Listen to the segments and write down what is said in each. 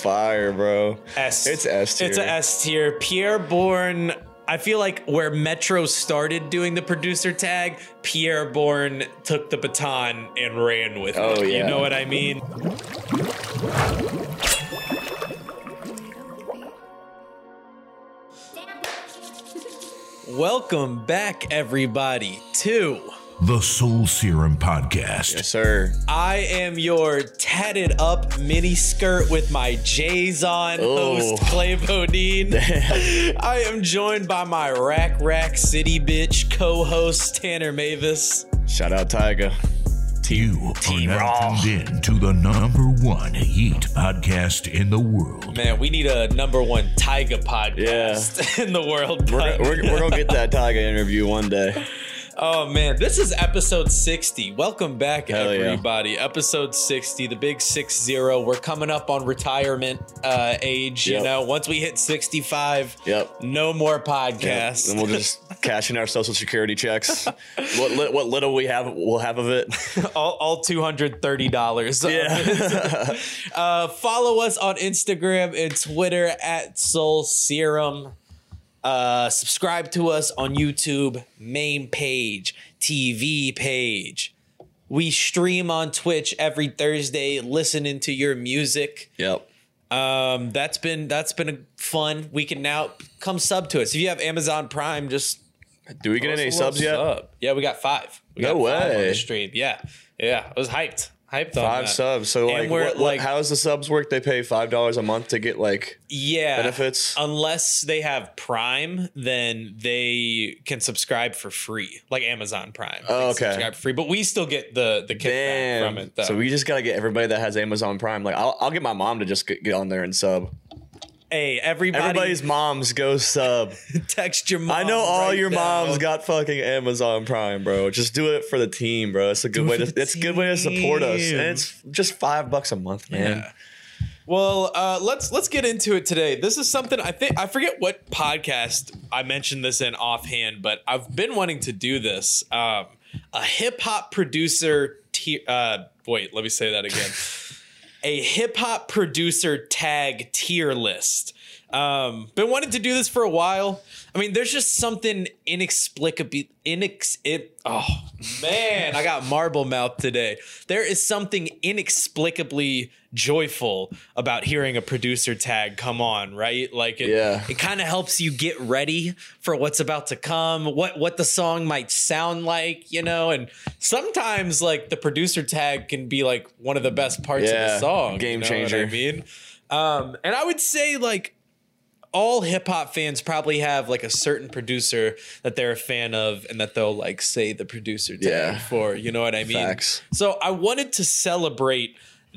fire, bro. S. It's S tier. It's a S tier. Pierre Bourne. I feel like where Metro started doing the producer tag, Pierre Bourne took the baton and ran with Oh, it. yeah. You know what I mean? Welcome back, everybody, to The Soul Serum Podcast. Yes, sir. I am your tatted up mini skirt with my J's on Oh. host Clay Bodine. I am joined by my Rack Rack City bitch co-host Tanner Mavis. Shout out Tyga. You are now tuned in to the number one Heat podcast in the world. Man, we need a number one Tyga podcast in the world. We're, we're, we're gonna get that Tyga interview one day. Oh man, this is episode 60. Welcome back, Hell yeah. everybody. Episode 60, the big six zero. We're coming up on retirement uh, age. You know, once we hit 65, Yep. no more podcasts. And we'll just cash in our social security checks. what, li- what little we have, we'll have of it. all, all $230. Yeah. Uh, follow us on Instagram and Twitter at Soul Serum. Uh, subscribe to us on YouTube, main page, TV page. We stream on Twitch every Thursday, listening to your music. yep. Um, that's been that's been a fun. We can now come sub to us. If you have Amazon Prime, just Do we get any Throw us a subs yet? sub. Yeah, we got five. We No got five on way. the stream. Yeah, yeah. I was hyped. Hyped on Five that. subs. So And like, we're, what, like- how does the subs work? They pay five dollars a month to get like. yeah benefits? unless they have prime then they can subscribe for free like amazon prime They Oh, can okay. subscribe for free but we still get the the kickback Damn. from it though So we just gotta get everybody that has Amazon Prime. Like, I'll, I'll get my mom to just get, get on there and sub. Hey everybody Everybody's moms go sub. text your mom I know all right your now. moms got fucking Amazon Prime, bro. Just do it for the team, bro. It's a good it way to. It's a good way to support us, and it's just five bucks a month, man. Yeah. Well, uh, let's let's get into it today. This is something I think I forget what podcast I mentioned this in offhand, but I've been wanting to do this. Um, a hip hop producer. Tier, uh, wait, let me say that again. a hip hop producer tag tier list. Um, been wanting to do this for a while. I mean, there's just something inexplicably inex. It, oh man, I got marble mouth today. There is something inexplicably joyful about hearing a producer tag come on, right? Like it, Yeah. it kind of helps you get ready for what's about to come, what what the song might sound like, you know. And sometimes like the producer tag can be like one of the best parts of Yeah, the song. game you know what changer. I mean, um, and I would say like all hip hop fans probably have like a certain producer that they're a fan of and that they'll like say the producer tag Yeah. for. You know what I mean? Facts. So I wanted to celebrate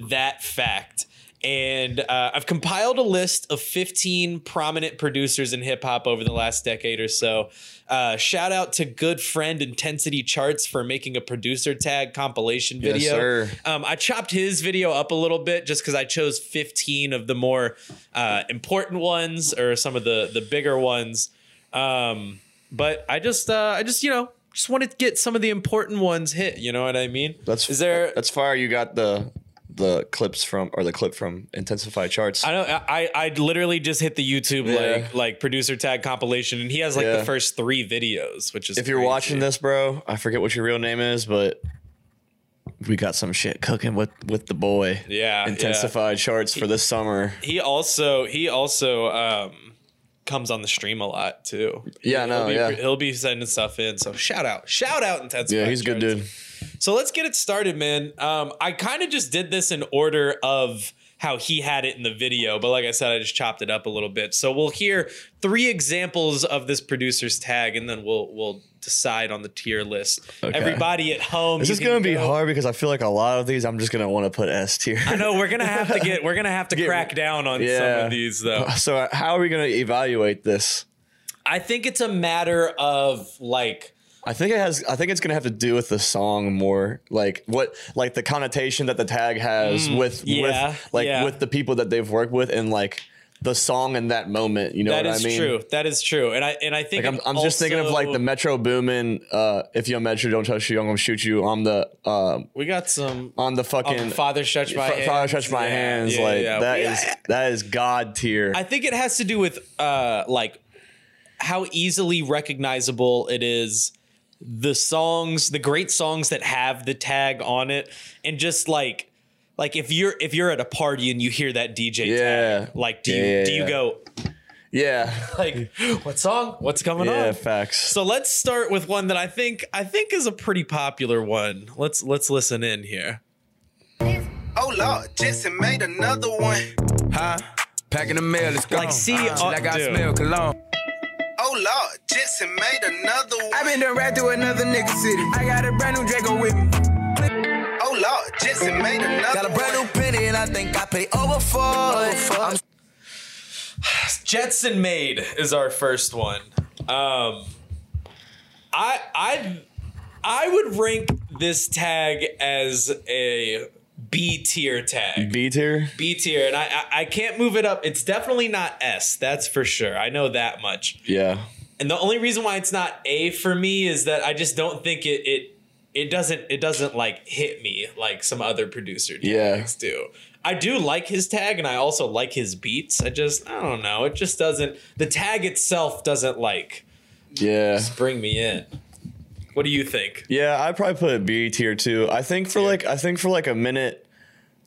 that fact. And uh, I've compiled a list of 15 prominent producers in hip hop over the last decade or so. Uh, shout out to good friend Intensity Charts for making a producer tag compilation Yes, video. sir. Um, I chopped his video up a little bit just because I chose 15 of the more uh, important ones or some of the the bigger ones. Um, but I just uh, I just you know just wanted to get some of the important ones hit. You know what I mean? That's is there? That's fire. You got the the clips from or the clip from Intensify Charts. I don't. I I literally just hit the YouTube Yeah. like like producer tag compilation, and he has like Yeah. the first three videos, which is if you're crazy. watching this, bro, I forget what your real name is, but we got some shit cooking with with the boy. Yeah, Intensified Charts for this summer. He also he also um comes on the stream a lot too. Yeah, I know, He'll be, yeah. he'll be sending stuff in. So shout out, shout out, Intensified. Yeah, he's a good dude. So let's get it started, man. Um, I kind of just did this in order of how he had it in the video, but like I said, I just chopped it up a little bit. So we'll hear three examples of this producer's tag, and then we'll we'll decide on the tier list. Okay. Everybody at home, This is gonna be go- hard because I feel like a lot of these I'm just gonna want to put S tier. I know we're gonna have to get we're gonna have to Get- crack down on some of these though. So how are we gonna evaluate this? I think it's a matter of like I think it has. I think it's gonna have to do with the song more, like what, like the connotation that the tag has with, Mm, yeah, with, like yeah. with the people that they've worked with, and like the song in that moment. You know That what is I mean? That is true. That is true. And I and I think Like I'm, I'm just thinking of like the Metro Boomin. Uh, if you Metro, don't touch you, I'm gonna shoot you. On the um, we got some on the fucking father stretch my hands. Father touch my Yeah, hands. yeah, like yeah. that is that is god tier. I think it has to do with uh like how easily recognizable it is the songs, the great songs that have the tag on it and just like like if you're if you're at a party and you hear that DJ Yeah. tag, like do you Yeah, do you yeah. go yeah, like what song? What's coming yeah, on? facts. So let's start with one that I think I think is a pretty popular one. Let's let's listen in here. Oh Lord, Jetson made another one. Huh? Packing the mail, let's go. Like, see, uh, uh, like I dude. smell cologne. Oh Lord, Jetson made another one. I been done right through another nigga city. I got a brand new Draco with me. Oh Lord, Jetson made another Got a brand new one. penny and I think I pay over for it. I'm Jetson Made is our first one. Um, I I I would rank this tag as a B tier tag. B tier. B tier, and I, I I can't move it up. It's definitely not S. That's for sure. I know that much. Yeah, And the only reason why it's not A for me is that I just don't think it it it doesn't it doesn't like hit me like some other producer Yeah. tags do. I do like his tag and I also like his beats. I just I don't know. It just doesn't the tag itself doesn't like yeah, bring me in. What do you think? yeah. I'd probably put it B tier too. I think for like I think for like a minute,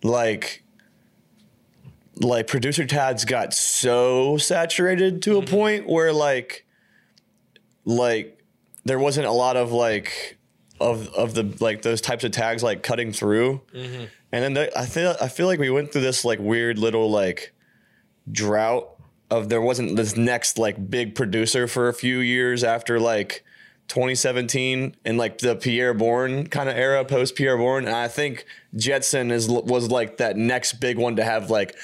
like like producer tags got so saturated to a Mm-hmm. point where like like there wasn't a lot of like of of the like those types of tags like cutting through Mm-hmm. and then there, i feel i feel like we went through this like weird little like drought of there wasn't this next like big producer for a few years after like 2017 and like the Pierre Bourne kind of era post Pierre Bourne and I think Jetson is was like that next big one to have like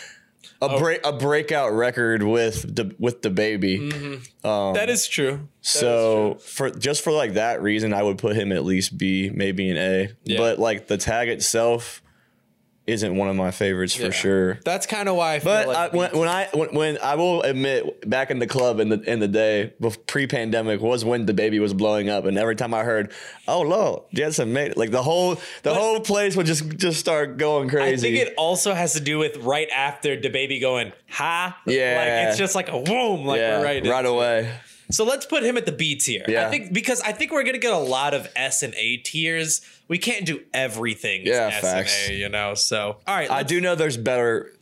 a oh. break a breakout record with the with the baby. Mm-hmm. Um, that is true. So for just for like that reason, I would put him at least B, maybe an A. Yeah. But like the tag itself isn't one of my favorites for Yeah. sure. That's kind of why I feel But like I, when, when I when, when I will admit, back in the club in the in the day pre pandemic was when the baby was blowing up, and every time I heard, "Oh Lord, Jetson made it," like the whole the whole place would just just start going crazy. I think it also has to do with right after the baby going, ha. Yeah. Like it's just like a boom, like yeah, right. right into it. Away. So let's put him at the B tier. Yeah. I think because I think we're gonna get a lot of S and A tiers. We can't do everything. Yeah, S facts. and A, you know. So all right, I do know there's better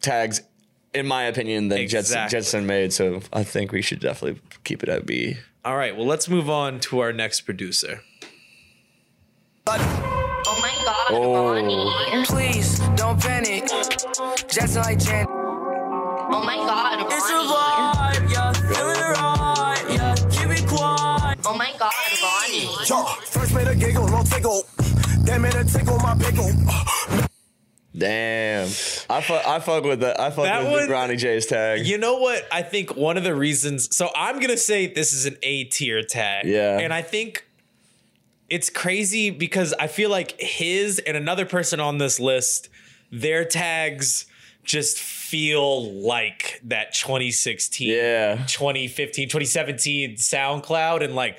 tags, in my opinion, than Jetson, Exactly. Jetson made. So I think we should definitely keep it at B. All right, well let's move on to our next producer. Oh my god, Oh. Please don't panic. Jackson like Jan. Oh my god, It's a Ronnie. Yo, first made a giggle, no tickle. Then made a tickle my pickle. Damn, I fuck, I fuck with that. I fuck That with one- Ronny J's tag. You know what? I think one of the reasons. So I'm gonna say this is an A tier tag. Yeah. and I think it's crazy because I feel like his and another person on this list, their tags just feel like that 2016, Yeah. 2015, 2017 SoundCloud, and like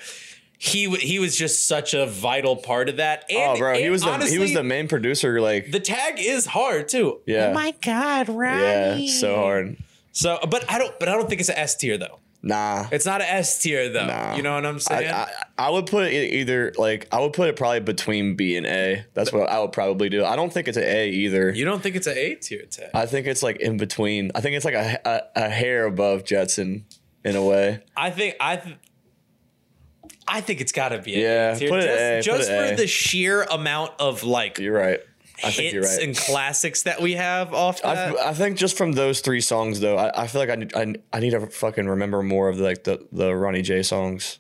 he he was just such a vital part of that. Oh, and, Oh, bro, he and was the he was the main producer. Like, the tag is hard too. Yeah. Oh my god, right? yeah, Ronnie. so hard. So, but I don't. But I don't think it's an S tier though. Nah, It's not an S tier though. Nah. You know what I'm I, saying? I, I would put it either like I would put it probably between B and A. That's what I would probably do. I don't think it's an A either. you don't think it's an A tier tag? I think it's like in between. I think it's like a, a, a hair above Jetson in a way. I think I. Th- I think it's got to be Yeah, A put it just A, put just it for A. the sheer amount of like You're right. I think hits you're right. and classics that we have off that. I, I think just from those three songs though, I, I feel like I, need- I I need to fucking remember more of the, like the the Ronny J songs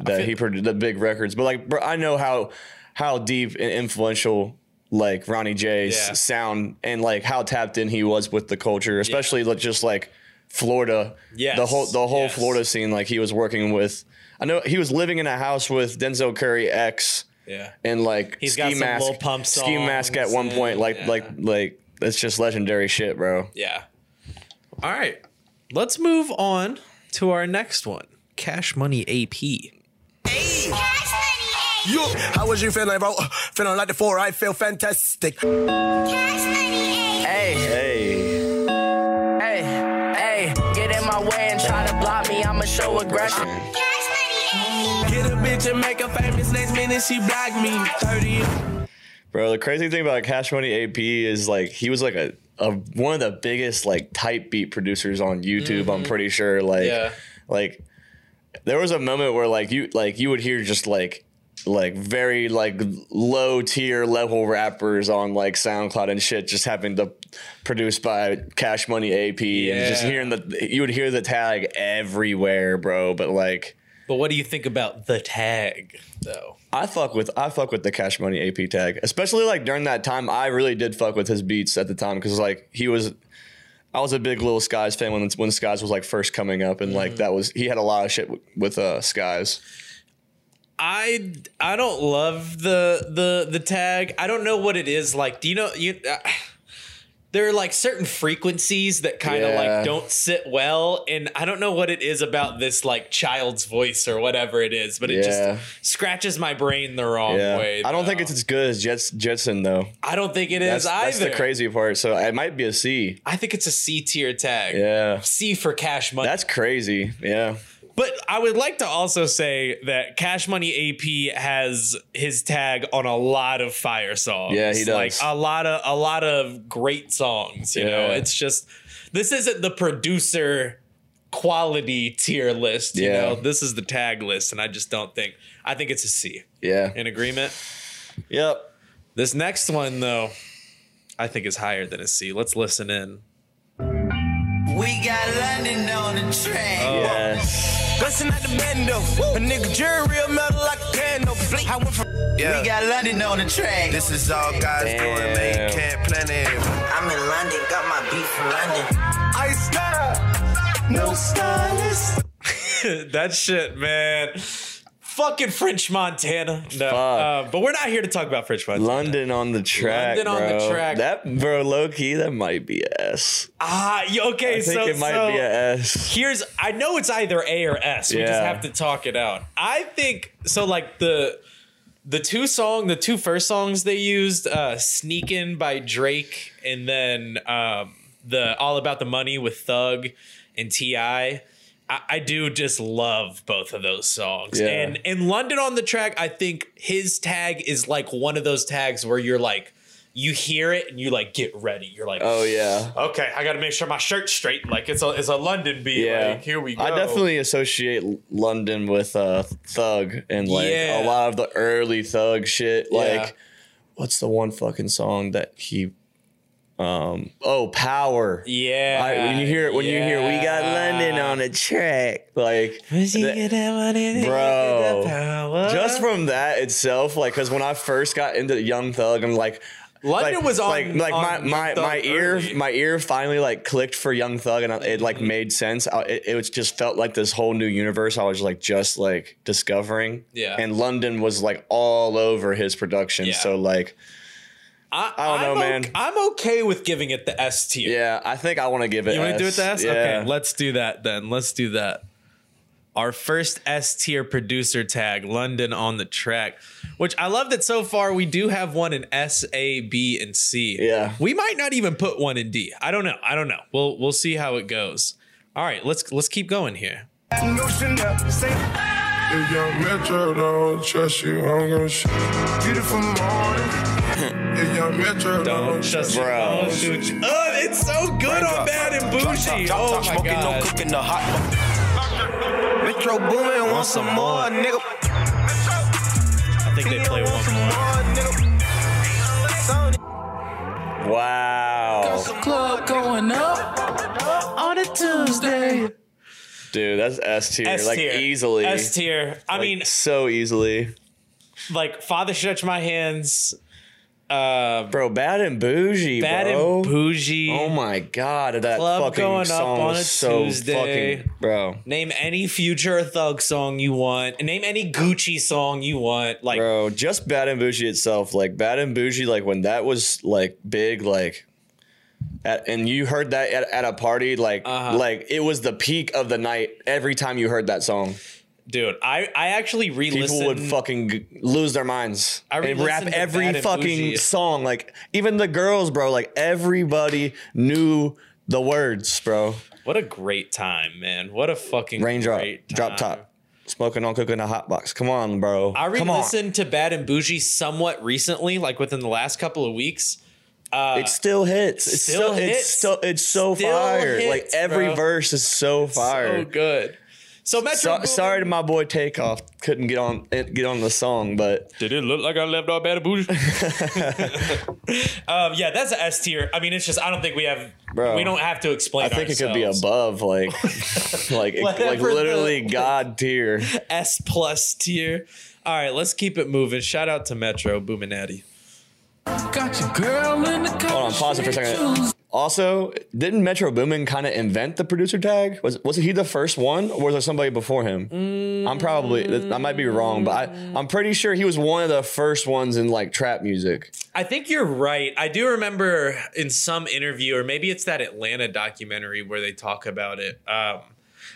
that he produced, the big records. But like, bro, I know how how deep and influential like Ronny J's Yeah. sound and like how tapped in he was with the culture, especially like just like Florida. Yeah, the whole the whole yes. Florida scene. Like he was working with. I know he was living in a house with Denzel Curry X yeah. and like He's ski got some mask, Lil Pump ski mask at songs one point. Like yeah. like like it's just legendary shit, bro. Yeah. All right, let's move on to our next one. Cash Money AP. You, how was you feeling, bro? Feeling like the four, I feel fantastic. Hey, Hey. I'ma show aggression. Get a bitch and make her famous next minute she block me. 30 Bro, the crazy thing about Cash Money AP is like he was like a, a one of the biggest like type beat producers on YouTube. I'm mm-hmm. pretty sure. Like, Yeah. like there was a moment where like you like you would hear just like like very like low tier level rappers on like SoundCloud and shit just having to produced by Cash Money AP and just hearing the you would hear the tag everywhere, bro. But like But what do you think about the tag, though? I fuck with I fuck with the Cash Money AP tag, especially like during that time. I really did fuck with his beats at the time because like he was, I was a big Little Skies fan when when Skies was like first coming up, and Mm-hmm. like that was he had a lot of shit with, with uh Skies. I I don't love the the the tag. I don't know what it is like. Do you know you? Uh, there are like certain frequencies that kind of Yeah. like don't sit well, and I don't know what it is about this like child's voice or whatever it is, but it Yeah. just scratches my brain the wrong Yeah, way. I don't think it's as good as Jets Jetson though. I don't think it is That's, that's either. the crazy part. So it might be a C. I think it's a C tier tag. Yeah, C for cash money. that's crazy. Yeah, But I would like to also say that Cash Money AP has his tag on a lot of fire songs. Yeah, he does. Like a lot of a lot of great songs. You know, it's just this isn't the producer quality tier list. You Yeah. know, this is the tag list, and I just don't think. I think it's a C. yeah, In agreement. yep. This next one though, I think is higher than a C. Let's listen in. We got London on the track. Yes. Bustin' at the bando. A nigga jury real metal like a candle. Blink. I went from. We got London on the track. This is all God's doing, man. Damn. You can't plan it. I'm in London, got my beat from London. I style. No stylist. that shit, man. Fucking French Montana. No, uh, but we're not here to talk about French Montana. London on the track. London on the bro. track. That bro, low key, that might be S. Ah, okay. I think so it might so be a S. here's I know it's either A or S. We just have to talk it out. I think so. Like the the two song, the two first songs they used, uh, "Sneakin'" by Drake, and then um, the "All About the Money" with Thug and Ti. I, I do just love both of those songs. Yeah. And in London on the track, I think his tag is like one of those tags where you're like, you hear it and you like get ready. You're like, Oh yeah. okay, I got to make sure my shirt's straight. Like it's a it's a London beat. Yeah, Like, here we go. I definitely associate London with uh, Thug and like Yeah. a lot of the early Thug shit. Like, Yeah. what's the one fucking song that he? Um. Oh, Power. Yeah. I, when you hear it, when you hear "We got London on a track," like, that- bro, just from that itself, like, because when I first got into Young Thug, I'm like. London like, was on like like my on my, Thug my ear early. my ear finally like clicked for Young Thug and it like made sense. I, it, it was just felt like this whole new universe. I was like just like discovering. Yeah. And London was like all over his production. Yeah. So like I, I don't know, I'm man. o- I'm okay with giving it the S tier. yeah, I think I want to give it. You want to do it the S? Yeah. Okay, let's do that then. Let's do that. Our first S tier producer tag, London on the track, which I love that so far we do have one in S, A, B, and C. Yeah. we might not even put one in D. I don't know. I don't know. We'll we'll see how it goes. All right, let's let's keep going here. No Chanel. Say. If young Metro don't trust you, I'm gonna shoot. Beautiful morning. If young Metro don't Just Bro. Oh, it's so good on Bad and Bougie. Oh my smoking, no god. cooking, no hot. Metro Boomin, want some more, nigga. I think they play one more. Wow, Club going up on a Tuesday. Dude, that's S tier. Like easily. S tier. I Like, mean, so easily, like Father Stretch My Hands, uh, bro. Bad and bougie, Bad bro. and Bougie. Oh my god, that Club fucking going up song on a so Tuesday. fucking bro. Name any future Thug song you want. Name any Gucci song you want. Like, Bro, just Bad and Bougie itself, like Bad and Bougie, like when that was like big, like at, and you heard that at, at a party, like Uh-huh. like it was the peak of the night every time you heard that song. Dude, I, I actually re-listened. People would fucking g- lose their minds I and rap every fucking song. Like even the girls, bro. Like everybody knew the words, bro. What a great time, man! What a fucking Raindrop, great time. drop top, smoking on cooking a hot box. Come on, bro. I re-listened to Bad and Bougie somewhat recently, like within the last couple of weeks. Uh, It still hits. It's still still, hits. It's still it's so Still fire. hits, like every bro. verse is so fire. so good. So Metro. So- Boomin- sorry to my boy Takeoff. Couldn't get on get on the song, but Did it look like I left off Bad and Bougie? um, yeah, that's a S tier. I mean, it's just I don't think we have. Bro, we don't have to explain. I think it could be above like like like literally god tier. S plus tier. All right, let's keep it moving. Shout out to Metro Boominati. Got your girl in the car. Hold on, pause it for a second. Also, didn't Metro Boomin kind of invent the producer tag? Was was he the first one, or was there somebody before him? I'm probably I might be wrong, but I, I'm pretty sure he was one of the first ones in like trap music. I think you're right. I do remember in some interview, or maybe it's that Atlanta documentary where they talk about it. Um,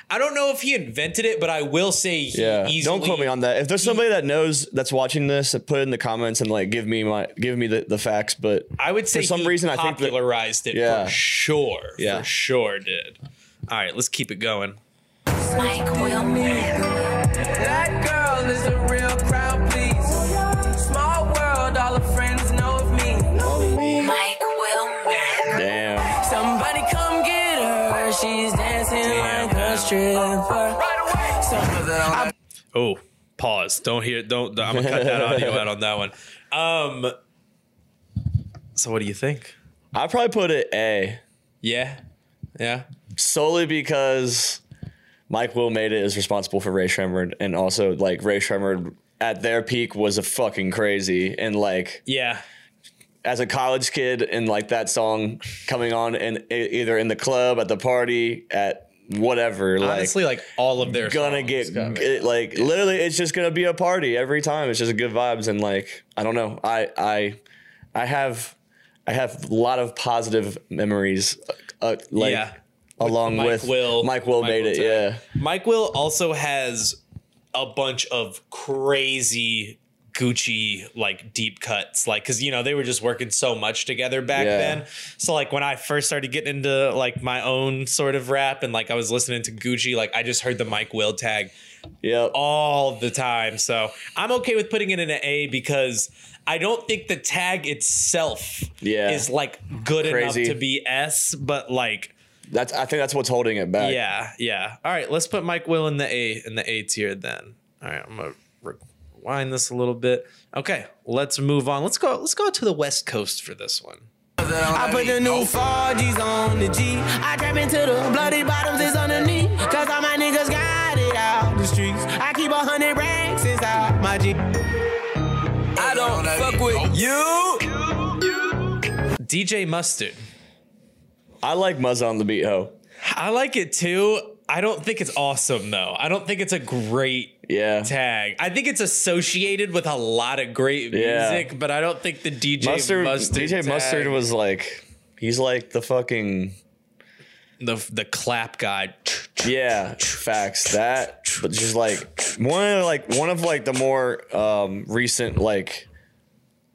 I don't know if he invented it, but I will say he Yeah, easily. don't quote me on that. If there's somebody that knows that's watching this, put it in the comments and like give me my give me the, the facts. But I would say for some he reason I think that popularized it Yeah. for sure. Yeah. For sure did. All right, let's keep it going. Mike Wilmer. That girl is a real crowd, please. Small world, all her friends know of me. Mike Wilmer. damn. Somebody come get her. She's I Oh, pause. Don't hear. Don't. I'm gonna cut that audio out on that one. Um. So what do you think? I probably put it A Yeah. Yeah. solely because Mike Will made it is responsible for Rae Sremmurd, and also like Rae Sremmurd at their peak was a fucking crazy and like Yeah. as a college kid and like that song coming on and either in the club at the party at whatever Honestly, like all of their gonna songs get got it, like literally it's just gonna be a party every time it's just good vibes and like i don't know i i i have i have a lot of positive memories uh, like Yeah. along with Mike with Will. mike will Mike made Will it too. yeah Mike Will also has a bunch of crazy Gucci like deep cuts, like because you know they were just working so much together back Yeah. then. So like when I first started getting into like my own sort of rap and like I was listening to Gucci, like I just heard the Mike Will tag yeah, all the time. So I'm okay with putting it in an A because I don't think the tag itself Yeah. is like good Crazy. enough to be S, but like that's i think that's what's holding it back yeah, yeah. All right, let's put Mike Will in the A in the A tier then. All right, I'm gonna rewind this a little bit. Okay, let's move on. Let's go. Let's go to the West Coast for this one. I put the new 4Gs on the G. I trap into the bloody bottoms is underneath. Cause all my niggas got it out the streets. I keep a hundred racks inside my G. I don't fuck with you. DJ Mustard. i like Mustard on the beat ho I like it too. I don't think it's awesome though. I don't think it's a great yeah tag. I think it's associated with a lot of great Yeah. music, but I don't think the DJ mustard, Mustard, dj tag- mustard was like he's like the fucking the the clap guy. Yeah, facts. That, but just like one of like one of like the more um, recent like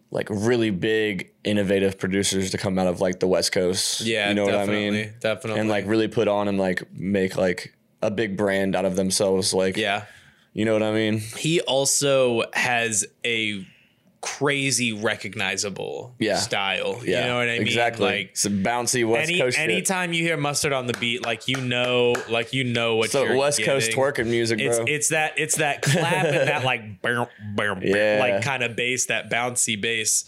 like really big innovative producers to come out of like the West Coast. Yeah, you know what I definitely, mean. definitely. and like really put on and like make like a big brand out of themselves. Like, Yeah. You know what I mean. He also has a crazy recognizable Yeah. style. Yeah, You know what I mean? Exactly. Like some bouncy West any, Coast. shit. anytime you hear mustard on the beat, like you know, like you know what So West Coast getting. twerking music, It's bro. it's that it's that clap and that like bam, bam, bam, Yeah. like kind of bass, that bouncy bass.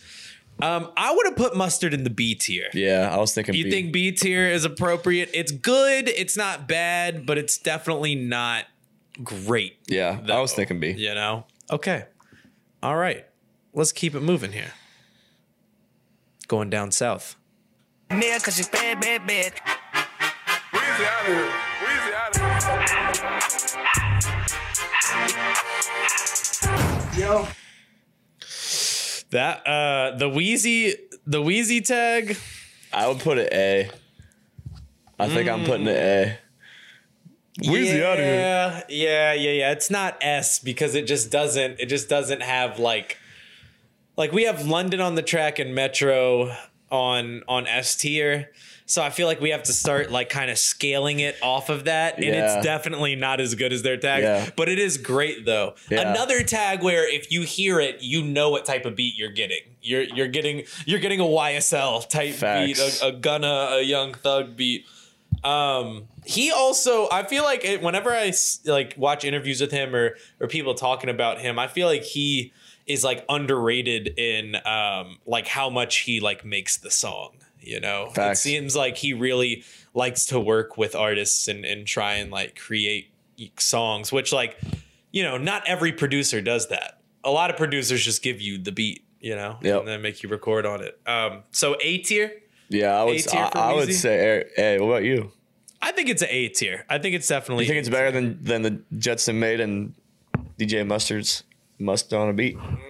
Um, I would have put mustard in the B tier. yeah, I was thinking. You B. think B tier is appropriate? It's good. It's not bad, but it's definitely not great. Yeah, I was thinking B. You know? Okay. All right. Let's keep it moving here. Going down south. Near cause you bad, bad, bad. Wheezy out of here. Wheezy out of here. Yo. That uh the Wheezy the Wheezy tag. I would put it A. I think I'm putting it A. Yeah, outta here. Yeah, yeah, yeah. It's not S because it just doesn't. It just doesn't have like, like we have London on the track and Metro on on S tier. So I feel like we have to start like kind of scaling it off of that, and Yeah. it's definitely not as good as their tag. Yeah. But it is great though. Yeah. Another tag where if you hear it, you know what type of beat you're getting. You're you're getting you're getting a YSL type beat, a, a Gunna, a Young Thug beat. Um, he also, I feel like it, whenever I like watch interviews with him or or people talking about him, I feel like he is like underrated in um like how much he like makes the song. You know, Facts. it seems like he really likes to work with artists and and try and like create songs, which like you know, not every producer does that. A lot of producers just give you the beat, you know, Yep. and then make you record on it. Um, so A tier. Yeah, I would. I, I would say. A. What about you? I think it's an A tier. I think it's definitely. You think it's better than than the Jetson made and DJ Mustard's Must on a beat? Mm.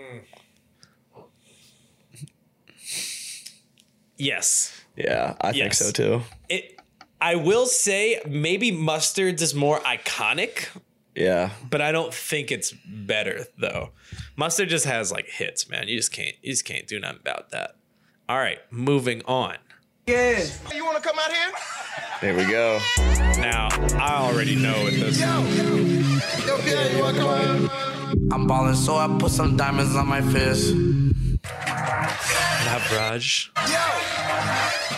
Yes. Yeah, I think so too. It. I will say maybe Mustard's is more iconic, Yeah, but I don't think it's better though. Mustard just has like hits, man. You just can't. You just can't do nothing about that. All right, moving on. Yeah. You wanna come out here? there we go. Now I already know what this. Yo, Pierre, you wanna come out? I'm ballin', so I put some diamonds on my fist. Not Raj. Yo,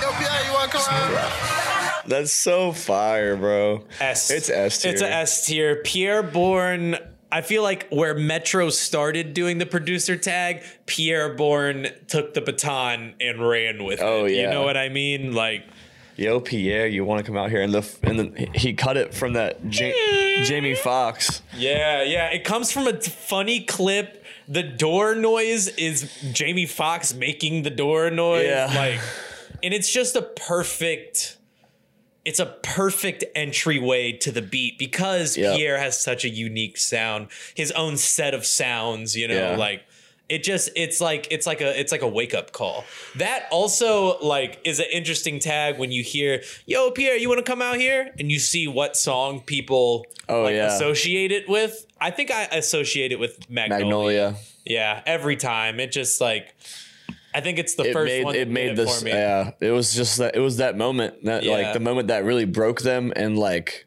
yo, Pierre, you wanna come out? That's so fire, bro. S. It's S tier. It's a S tier. Pierre Bourne. I feel like where Metro started doing the producer tag, Pierre Bourne took the baton and ran with it. Oh, it. You know what I mean? Like, Yo, Pierre, you want to come out here? And the and the, he cut it from that Ja- Jamie Foxx. yeah, yeah. It comes from a funny clip. The door noise is Jamie Foxx making the door noise. Yeah. Like, and it's just a perfect. It's a perfect entryway to the beat because Yeah. Pierre has such a unique sound, his own set of sounds. You know, Yeah. like it just it's like it's like a it's like a wake up call. That also like is an interesting tag when you hear, "Yo, Pierre, you want to come out here?" and you see what song people Oh, like yeah. associate it with. I think I associate it with Magnolia. Magnolia. Yeah, every time it just like I think it's the It first made one it made this. for me. Yeah, it was just that. It was that moment that Yeah. like the moment that really broke them and like.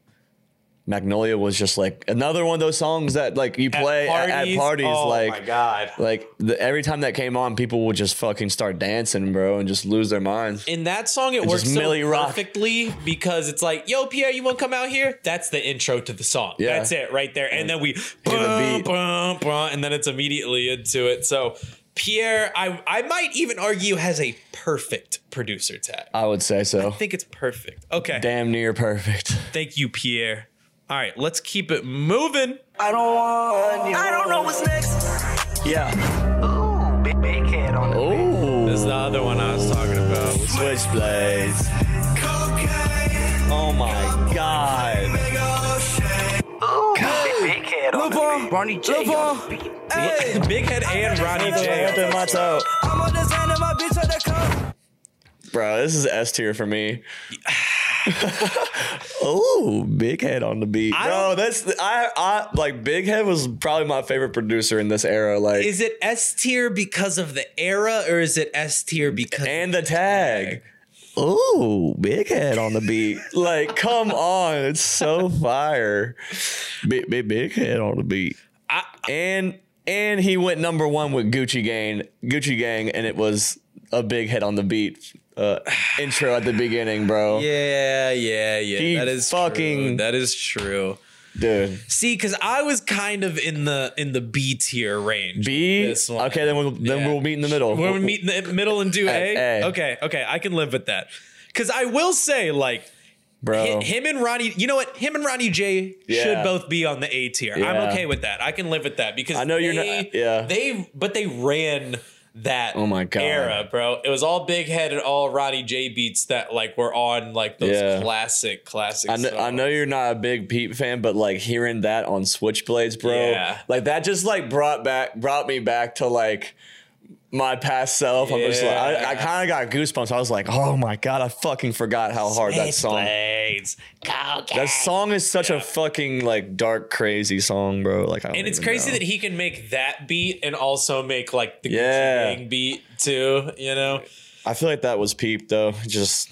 Magnolia was just like another one of those songs that like you play at at parties, oh like my god. like the, every time that came on, people would just fucking start dancing, bro, and just lose their minds. in that song it works so Rock. perfectly because it's like yo pierre you want to come out here that's the intro to the song Yeah. that's it right there and then we the bum, beat. bum, bum, and then it's immediately into it so pierre i i might even argue has a perfect producer tag I would say so. i think it's perfect okay Damn near perfect. thank you pierre all right let's keep it moving I don't want you. I don't know what's next. Yeah. Ooh, big, big head on the Oh. this is the other one i was talking about Switchblades. Oh my god. Ooh, big, big head on the Ronny J. on. Hey, big head and ronny j in my toe. I'm on the sign of my bitch on the cup. Bro, this is S tier for me. oh, Big Head on the beat, I bro. That's I I like Big Head was probably my favorite producer in this era. Like is it s tier because of the era or is it s tier because and the tag. Oh, Big Head on the beat. Like, come on, it's so fire. Big big big head on the beat. I- and and he went number one with Gucci Gang, Gucci Gang, and it was a big hit on the beat uh, intro at the beginning, bro. Yeah, yeah, yeah. He that is fucking- true. That is true. Dude. See, because I was kind of in the in the B tier range. B. This one. Okay, then we'll then Yeah. we'll meet in the middle. When we meet in the middle and do A. A. Okay, okay, I can live with that. Because I will say, like, bro. hi- him and Ronnie. You know what? Him and Ronny J Yeah. should both be on the A tier. I'm okay with that. I can live with that because I know you're not- yeah. They, but they ran that Oh my God. era, bro. It was all big head and all Ronny J beats that like were on like those Yeah. classic, classic. I know, I know you're not a big Peep fan, but like hearing that on Switchblades, bro, Yeah. like that just like brought back brought me back to like my past self. I'm just like, I, I kind of got goosebumps. I was like, oh my god, I fucking forgot how hard that song. Cocaine. That song is such a fucking like dark, crazy song, bro. Like, I And it's crazy know. that he can make that beat and also make like the Yeah. Gucci Gang beat too. You know, I feel like that was Peep though. Just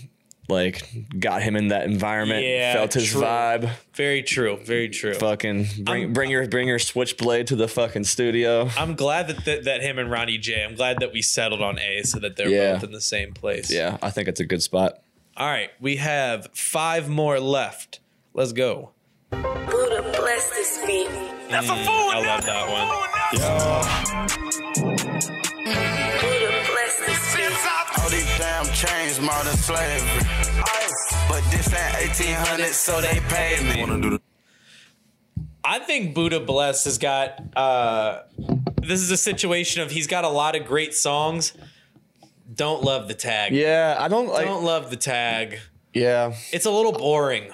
like got him in that environment. Yeah, felt his true. vibe. very true, very true. Fucking bring bring your bring your switchblade to the fucking studio. I'm glad that, that that him and Ronny J. I'm glad that we settled on A so that they're Yeah. both in the same place. Yeah, I think it's a good spot. All right, we have five more left. Let's go. Buddha bless this beat. That's a Mm, fool. I love that one. Buddha bless this beat. All these damn chains, modern slavery. But this ain't 1800, so they paid me. I think Buddha Bless has got. uh This is a situation of he's got a lot of great songs. Don't love the tag. Yeah, I don't like. Don't love the tag. yeah, It's a little boring.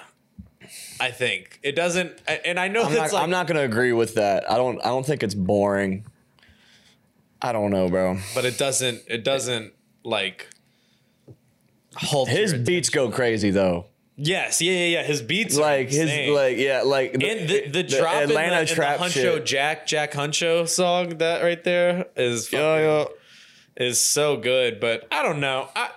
I think it doesn't, and I know I'm that's not, like, I'm not gonna agree with that. I don't. I don't think it's boring. I don't know, bro. but it doesn't. It doesn't like hold His your beats go crazy though. Yes, yeah, yeah, yeah. His beats, are Like his, like yeah, like and the, the drop in the, in the Huncho shit. Jack Jack Huncho song that right there is fucking, Yeah, yeah. is so good. But I don't know. I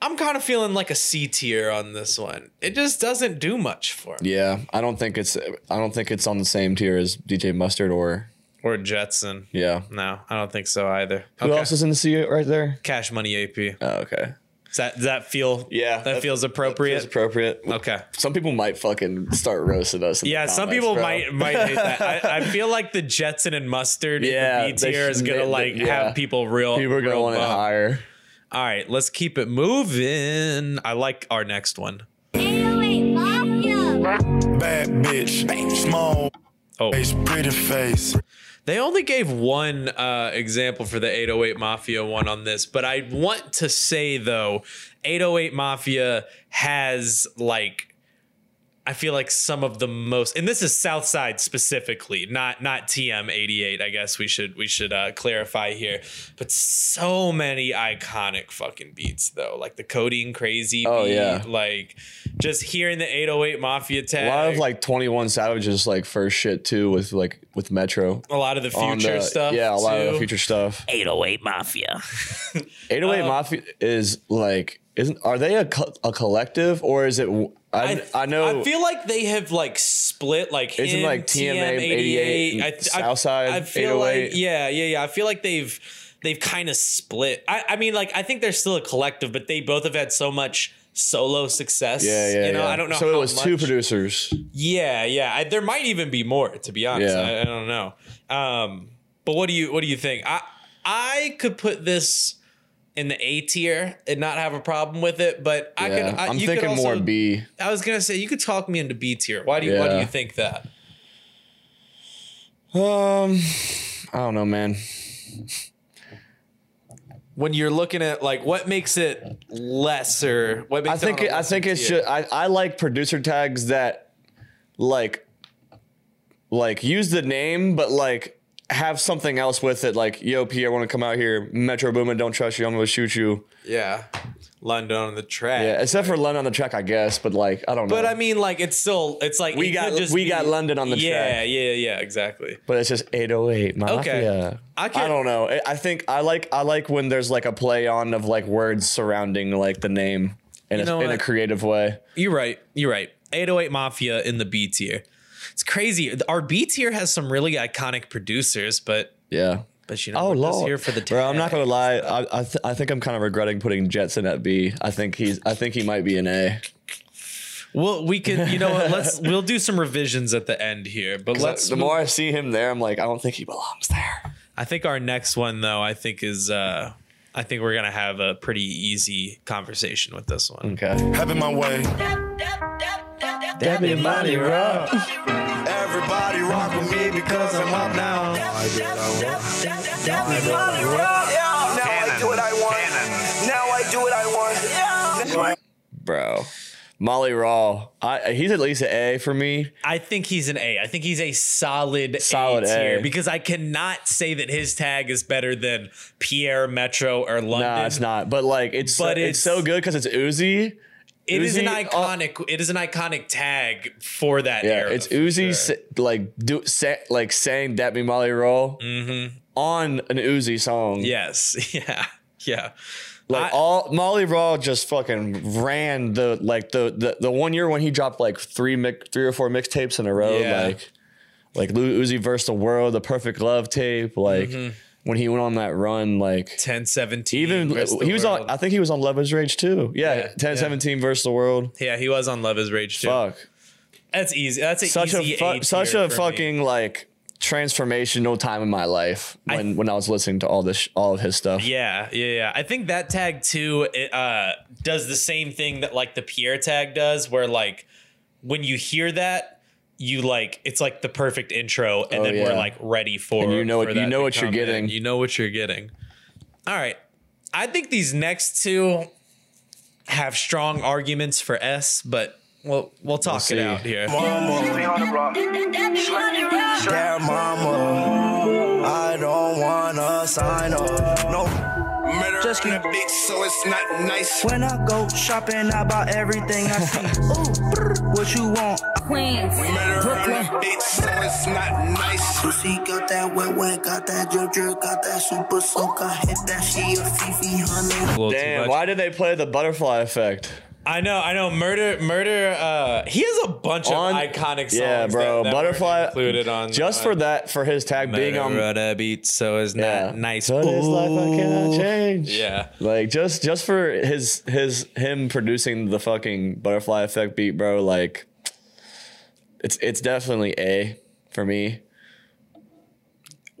I'm kind of feeling like a C tier on this one. It just doesn't do much for me. Yeah, I don't think it's. I don't think it's on the same tier as DJ Mustard or Or Jetson. yeah. No, I don't think so either. Who else is in the C right there? Cash Money AP. Oh, okay. Does that does that feel? Yeah, that, feels appropriate. Feels appropriate. okay. Some people might fucking start roasting us. in the Yeah, some comments, people bro. might might hate that. I, I feel like the Jetson and mustard Yeah, in the B tier is gonna they- like yeah. have people real. People are gonna want it bummed. higher. All right, let's keep it moving. I like our next one. Bad bitch, small Oh, face, pretty face. They only gave one uh, example for the 808 Mafia one on this, but I want to say though, 808 Mafia has like. I feel like some of the most, and this is Southside specifically, not not TM88. I guess we should we should uh, clarify here, but so many iconic fucking beats though, like the Codeine Crazy. Oh, beat, yeah. like just hearing the 808 Mafia tag. A lot of like Twenty One Savage's like first shit too with like with Metro. a lot of the future the- stuff. Yeah, a lot of the future stuff. 808 Mafia. 808 Uh, Mafia is like isn't are they a, co- a collective or is it I, I, know I feel like they have like split like Isn't, him, like, TM88 and I, th- Southside I, I feel like yeah, yeah, yeah. I feel like they've they've kind of split. I, I mean, like I think they're still a collective, but they both have had so much solo success. yeah yeah you know, yeah. I don't know. So it was two much- producers. Yeah, yeah. I, there might even be more. To be honest, Yeah. I, I don't know. Um, but what do you what do you think? I I could put this in the A tier and not have a problem with it, but I Yeah. could. I, I'm you could thinking also, more B. I was gonna say you could talk me into B tier. Why do you Why do you think that? Um, I don't know, man. When you're looking at like what makes it lesser, what I think it on it, a I lesser think it tier? should. I, I like producer tags that like like use the name, but like have something else with it. Like, yo, P, I want to come out here. Metro Boomin, don't trust you. I'm gonna shoot you. Yeah, London on the track. Yeah, except for London on the track, I guess. But like, I don't know. But I mean, like it's still it's like We it got- just we be- got London on the yeah, track. Yeah, yeah, yeah, exactly. but it's just 808 Mafia. Okay. I I, don't know. I- think I like I like when there's like a play on of like words surrounding like the name in, a, in a creative way. You're right. You're right. 808 Mafia in the B tier. It's crazy. Our B tier has some really iconic producers, but Yeah. but you know Oh we're lord! here for the Bro, I'm not gonna lie. I I, th- I think I'm kind of regretting putting Jetson at B. I think he's. I think he might be an A. Well, we can. You know what? Let's we'll do some revisions at the end here. But let's. the more I see him there, I'm like, I don't think he belongs there. I think our next one though. I think is. uh I think we're gonna have a pretty easy conversation with this one. Okay. Having my way. Debbie Money Rock. Everybody rock with me because I'm up now. Now I do what I want. Now I do what I want. Bro, Maaly Raw. I, he's at least an A for me. I think he's an A. I think he's a solid, Solid A tier A. because I cannot say that his tag is better than Pierre, Metro, or London. Nah, it's not. But like, it's But it's, it's- so good because it's Uzi. It is an Uzi, uh, iconic. it is an iconic tag for that Yeah, era. it's Uzi sure. like do say, like saying "Dat me Maaly Raw" on an Uzi song. Mm-hmm. Yes. Yeah. Yeah. like I- all Maaly Raw just fucking ran the like the the, the one year when he dropped like three mix, three or four mixtapes in a row. Yeah. Like like Uzi versus the world, the Perfect Love tape. Like Mm-hmm. When he went on that run, like 10 17. even he was world. on. I think he was on Love Is Rage too. Yeah, Yeah, 10 yeah. 17 versus the world. Yeah, he was on Love is Rage too. Fuck. That's easy. That's a such easy a fu- such a for me. fucking like transformational time in my life when when I was listening to all this sh- all of his stuff. Yeah, yeah, yeah. I think that tag too it, uh, does the same thing that like the Pierre tag does, where like when you hear that, you like it's like the perfect intro, and Oh, then we're like ready for And you know for what- you know what you're come in. getting. You know what you're getting. All right, I think these next two have strong arguments for S, but we'll we'll talk see. it out here. Dear mama, I don't wanna sign up. No. Murder Just on keep- the beat, so it's not nice. When I go shopping, I buy everything I see. Ooh, brr, what you want? Queens, Murder on Brooklyn. the beat, so it's not nice. Pussy got that wet, wet, got that drip, drip, got that super soak. I hit that she a Fifi, honey. A little too Damn, why did they play the butterfly effect? I know, I know. Murder, murder. Uh, he has a bunch On- of iconic songs. Yeah, bro. that- that butterfly included on just uh, for that for his tag being on Murder beat, so it's yeah. not nice. So this life I cannot change. Yeah. Like just just for his his him producing the fucking butterfly effect beat, bro, like it's it's definitely A for me.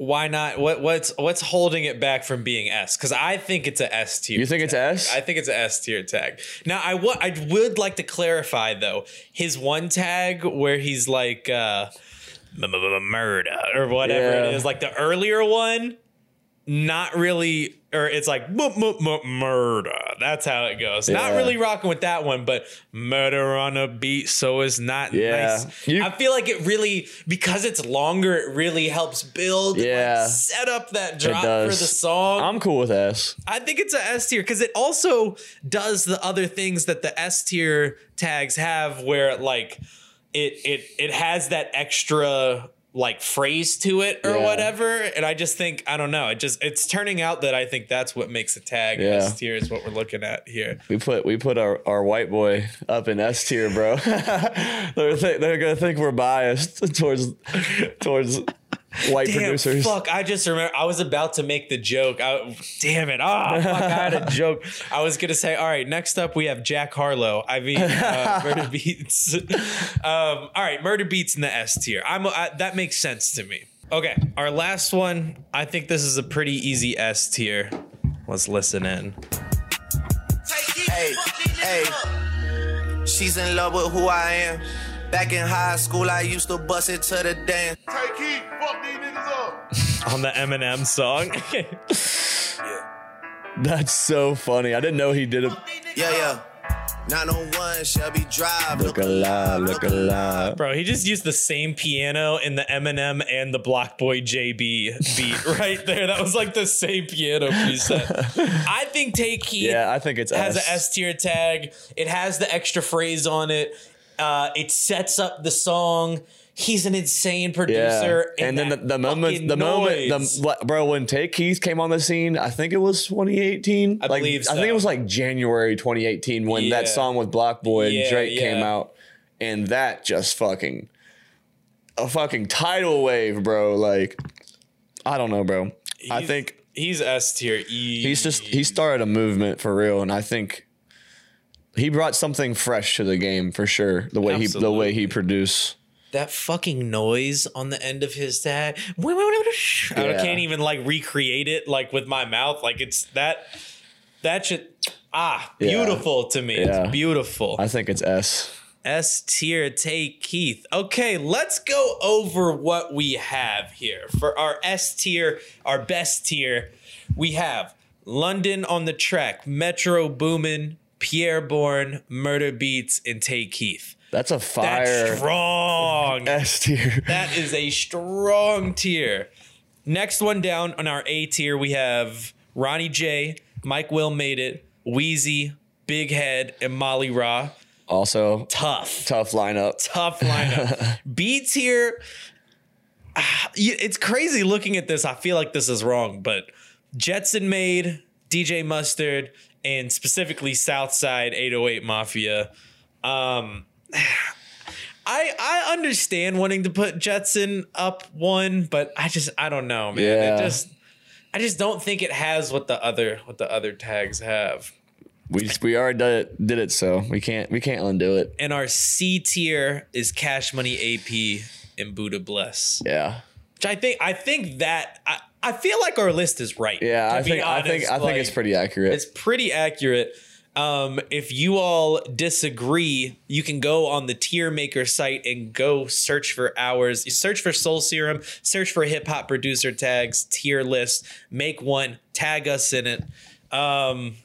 Why not? What what's what's holding it back from being S? Because I think it's a S tier. You think it's. S? I think it's a S tier tag. Now I wa- I would like to clarify though his one tag where he's like uh, murder or whatever Yeah. it is, like the earlier one. Not really, or it's like murder. That's how it goes. Not really rocking with that one, but murder on a beat, so it's not Yeah. nice. You- I feel like it really because it's longer. It really helps build, and, like, Yeah. set up that drop for the song. I'm cool with S. I think it's a S tier because it also does the other things that the S tier tags have, where like it it it has that extra like phrase to it or Yeah. whatever. And I just think I don't know. It just it's turning out that I think that's what makes a tag Yeah. S tier is what we're looking at here. We put we put our, our white boy up in S tier, bro. they're th- they're gonna think we're biased towards towards white Damn, producers. fuck! I just remember I was about to make the joke. I, damn it! Ah, fuck! I had a joke. I was gonna say, all right. Next up, we have Jack Harlow. I mean, uh, Murder Beats. um, all right, Murder Beats in the S tier. I'm I, that makes sense to me. Okay, our last one. I think this is a pretty easy S tier. Let's listen in. Hey, hey. She's in love with who I am. Back in high school, I used to bust it to the dance. Tay Keith, fuck these niggas up. On the Eminem song. That's so funny. I didn't know he did it. Yeah, yeah. 901 Shelby Drive. Look alive, look alive. Bro, he just used the same piano in the Eminem and the BlocBoy JB beat right there. That was like the same piano preset. I think Tay Keith Yeah, I think it's has S. a S tier tag. It has the extra phrase on it. Uh, it sets up the song. He's an insane Yeah, producer. and then the, the moment, the moment, the bro, when Tay Keith came on the scene, I think it was 2018. I like, believe I think it was like January 2018 when Yeah. that song with BlocBoy and Yeah, Drake came out, and that just fucking a fucking tidal wave, bro. Like, I don't know, bro. I think he's S tier. E. he's just he started a movement for real, and I think he brought something fresh to the game for sure. The way he the way he produced. that fucking noise on the end of his tag. I can't even like recreate it like with my mouth. Like it's that that shit ah Yeah. beautiful to me. Yeah. It's beautiful. I think it's S. S tier Tay Keith. Okay, let's go over what we have here. For our S tier, our best tier, we have London on the track, Metro Boomin, Pierre Bourne, Murder Beats, and Tay Keith. That's a fire That's strong. S tier. That is a strong tier. Next one down on our A tier, we have Ronny J, Mike Will made it, Wheezy, Big Head, and Maaly Raw. Also, Tough. tough lineup. Tough lineup. B tier. It's crazy looking at this. I feel like this is wrong, but Jetson made DJ Mustard and specifically Southside 808 Mafia. Um, I I understand wanting to put Jetson up one, but I just I don't know, man. Yeah. It just I just don't think it has what the other what the other tags have. We just, we already did it, did it, so we can't we can't undo it. And our C tier is Cash Money AP and Buddha Bless. Yeah, Which I think I think that I, I feel like our list is right. yeah. I think I think honest. I think it's pretty accurate. It's pretty accurate. Um, if you all disagree, you can go on the tier maker site and go search for ours. You search for Soul Serum, search for hip hop producer tags, tier list, make one, tag us in it. Um,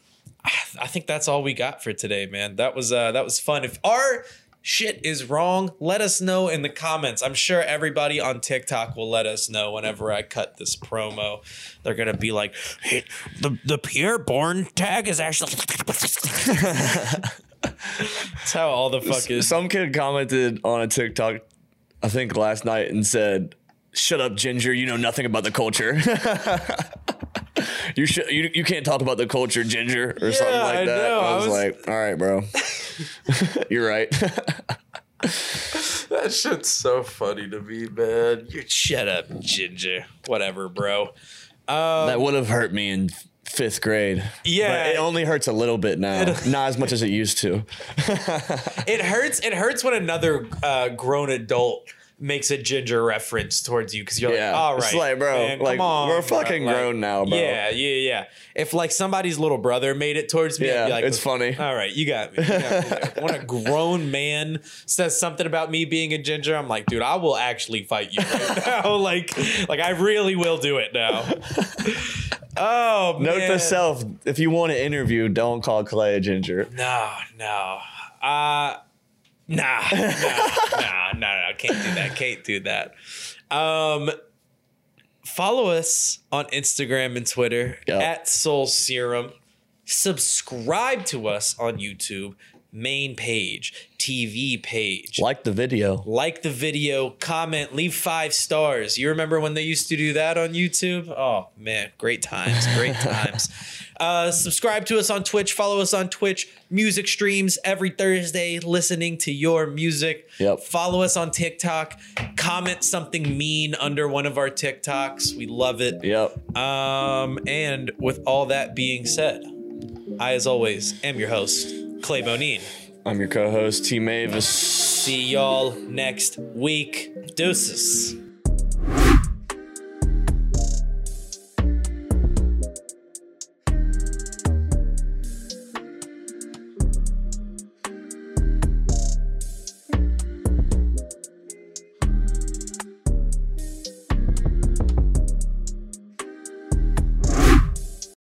I I think that's all we got for today, man. That was uh that was fun. If our shit is wrong, let us know in the comments. I'm sure everybody on TikTok will let us know whenever I cut this promo. They're gonna be like, hey, the the Pierre Bourne tag is actually That's how all the fuck is. Some kid commented on a TikTok, I think last night, and said, "Shut up, Ginger. You know nothing about the culture. you should you, you can't talk about the culture, Ginger, or something like I that." know. I I was, was- like, "All right, bro. You're right." That shit's so funny to me, man. You shut up, Ginger. Whatever, bro. that would have hurt me in fifth grade. Yeah. but it only hurts a little bit now. Not as much as it used to. It hurts. It hurts when another uh, grown adult makes a ginger reference towards you because you're Yeah. like, all right, It's like, bro, man, like, come on, we're bro." fucking Like, grown now, bro. Yeah, yeah, yeah. If like somebody's little brother made it towards me, I'd Yeah, be like, it's funny. All right, you got me. You got me when a grown man says something about me being a ginger, I'm like, dude, I will actually fight you right now. like, like I really will do it now. Oh, Note man. to self: if you want to interview, don't call Clay a ginger. No, no. Uh nah, nah, nah, nah, nah. Can't do that. Can't do that. Um follow us on Instagram and Twitter Yep. at Soul Serum. Subscribe to us on YouTube, main page, TV page. Like the video. Like the video, comment, leave five stars. You remember when they used to do that on YouTube? Oh man, great times, great times. Uh, subscribe to us on Twitch, follow us on Twitch, music streams every Thursday, listening to your music. Yep. Follow us on TikTok, comment something mean under one of our TikToks. We love it. Yep. Um, and with all that being said, I, as always, am your host, Clay Bonine. I'm your co-host T Mavis. See y'all next week. Deuces.